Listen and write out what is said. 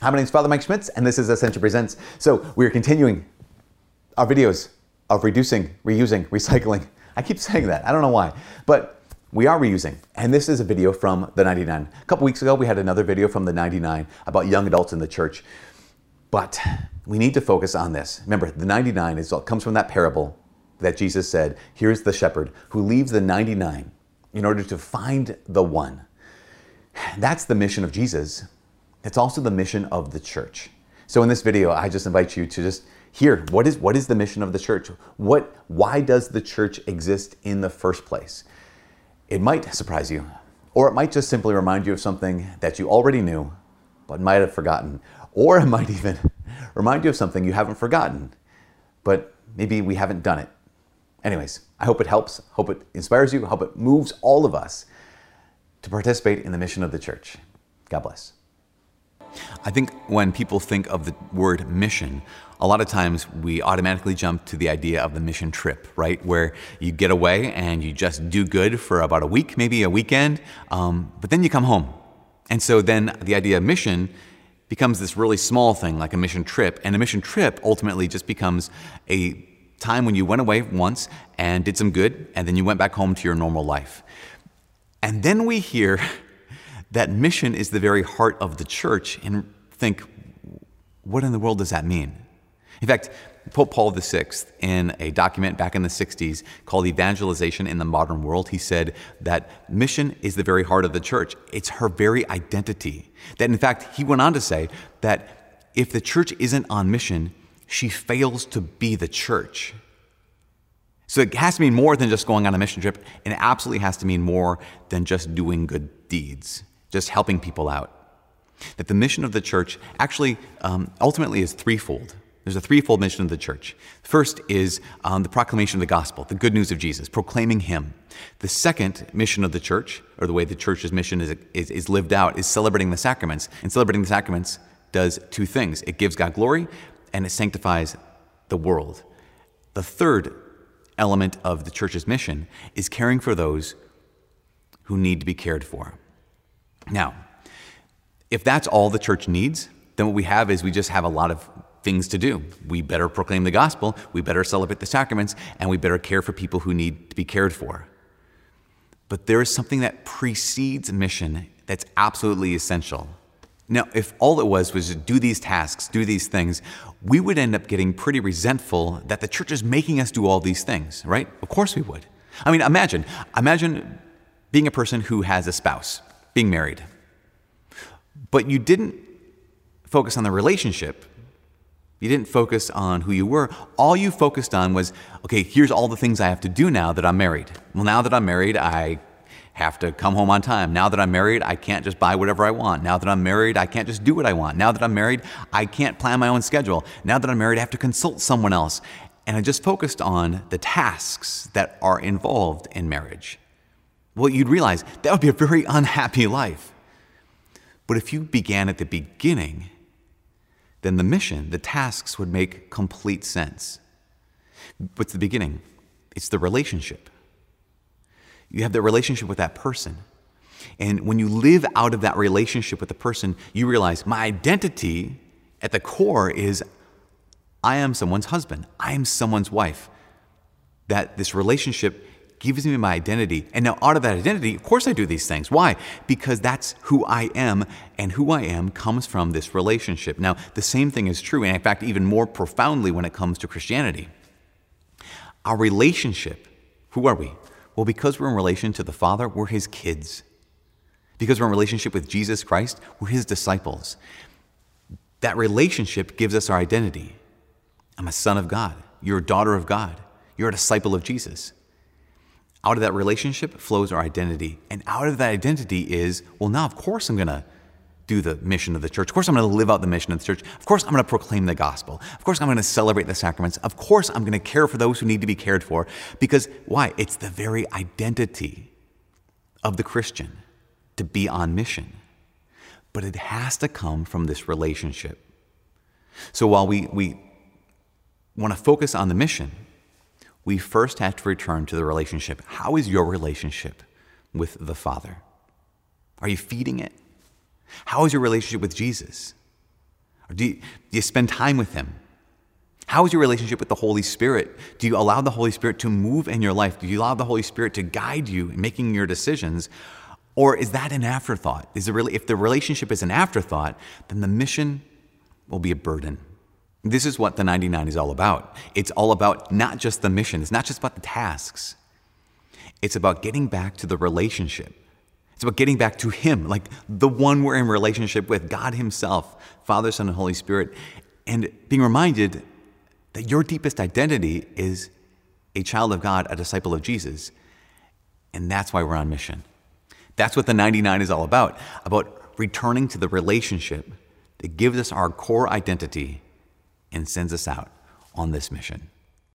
Hi, my name is Father Mike Schmitz, and this is Ascension Presents. So, we're continuing our videos of reducing, reusing, recycling. I keep saying that, I don't know why, but we are reusing. And this is a video from the 99. A couple weeks ago, we had another video from the 99 about young adults in the church. But we need to focus on this. Remember, the 99 is, comes from that parable that Jesus said here's the shepherd who leaves the 99 in order to find the one. That's the mission of Jesus. It's also the mission of the church. So in this video, I just invite you to just hear what is what is the mission of the church? What why does the church exist in the first place? It might surprise you, or it might just simply remind you of something that you already knew but might have forgotten, or it might even remind you of something you haven't forgotten, but maybe we haven't done it. Anyways, I hope it helps, hope it inspires you, hope it moves all of us to participate in the mission of the church. God bless. I think when people think of the word mission, a lot of times we automatically jump to the idea of the mission trip, right? Where you get away and you just do good for about a week, maybe a weekend, um, but then you come home. And so then the idea of mission becomes this really small thing, like a mission trip. And a mission trip ultimately just becomes a time when you went away once and did some good, and then you went back home to your normal life. And then we hear that mission is the very heart of the church and think, what in the world does that mean? In fact, Pope Paul VI, in a document back in the 60s called Evangelization in the Modern World, he said that mission is the very heart of the church. It's her very identity. That, in fact, he went on to say that if the church isn't on mission, she fails to be the church. So it has to mean more than just going on a mission trip, and it absolutely has to mean more than just doing good deeds, just helping people out. That the mission of the church actually um, ultimately is threefold. There's a threefold mission of the church. First is um, the proclamation of the gospel, the good news of Jesus, proclaiming Him. The second mission of the church, or the way the church's mission is, is, is lived out, is celebrating the sacraments. And celebrating the sacraments does two things it gives God glory and it sanctifies the world. The third element of the church's mission is caring for those who need to be cared for. Now, if that's all the church needs, then what we have is we just have a lot of things to do. We better proclaim the gospel, we better celebrate the sacraments, and we better care for people who need to be cared for. But there is something that precedes mission that's absolutely essential. Now, if all it was was to do these tasks, do these things, we would end up getting pretty resentful that the church is making us do all these things, right? Of course we would. I mean, imagine, imagine being a person who has a spouse, being married, but you didn't focus on the relationship. You didn't focus on who you were. All you focused on was, okay, here's all the things I have to do now that I'm married. Well, now that I'm married, I have to come home on time. Now that I'm married, I can't just buy whatever I want. Now that I'm married, I can't just do what I want. Now that I'm married, I can't plan my own schedule. Now that I'm married, I have to consult someone else. And I just focused on the tasks that are involved in marriage. Well, you'd realize that would be a very unhappy life. But if you began at the beginning, then the mission, the tasks would make complete sense. What's the beginning? It's the relationship. You have the relationship with that person. And when you live out of that relationship with the person, you realize my identity at the core is I am someone's husband, I am someone's wife. That this relationship gives me my identity. And now, out of that identity, of course, I do these things. Why? Because that's who I am, and who I am comes from this relationship. Now, the same thing is true, and in fact, even more profoundly when it comes to Christianity. Our relationship, who are we? Well, because we're in relation to the Father, we're His kids. Because we're in relationship with Jesus Christ, we're His disciples. That relationship gives us our identity. I'm a son of God. You're a daughter of God. You're a disciple of Jesus. Out of that relationship flows our identity. And out of that identity is, well, now, of course, I'm going to do the mission of the church. Of course, I'm going to live out the mission of the church. Of course, I'm going to proclaim the gospel. Of course, I'm going to celebrate the sacraments. Of course, I'm going to care for those who need to be cared for. Because why? It's the very identity of the Christian to be on mission. But it has to come from this relationship. So while we, we want to focus on the mission, we first have to return to the relationship. How is your relationship with the Father? Are you feeding it? How is your relationship with Jesus? Do you, do you spend time with Him? How is your relationship with the Holy Spirit? Do you allow the Holy Spirit to move in your life? Do you allow the Holy Spirit to guide you in making your decisions? Or is that an afterthought? Is it really if the relationship is an afterthought, then the mission will be a burden. This is what the 99 is all about. It's all about not just the mission, it's not just about the tasks. It's about getting back to the relationship. It's about getting back to Him, like the one we're in relationship with, God Himself, Father, Son, and Holy Spirit, and being reminded that your deepest identity is a child of God, a disciple of Jesus. And that's why we're on mission. That's what the 99 is all about about returning to the relationship that gives us our core identity and sends us out on this mission.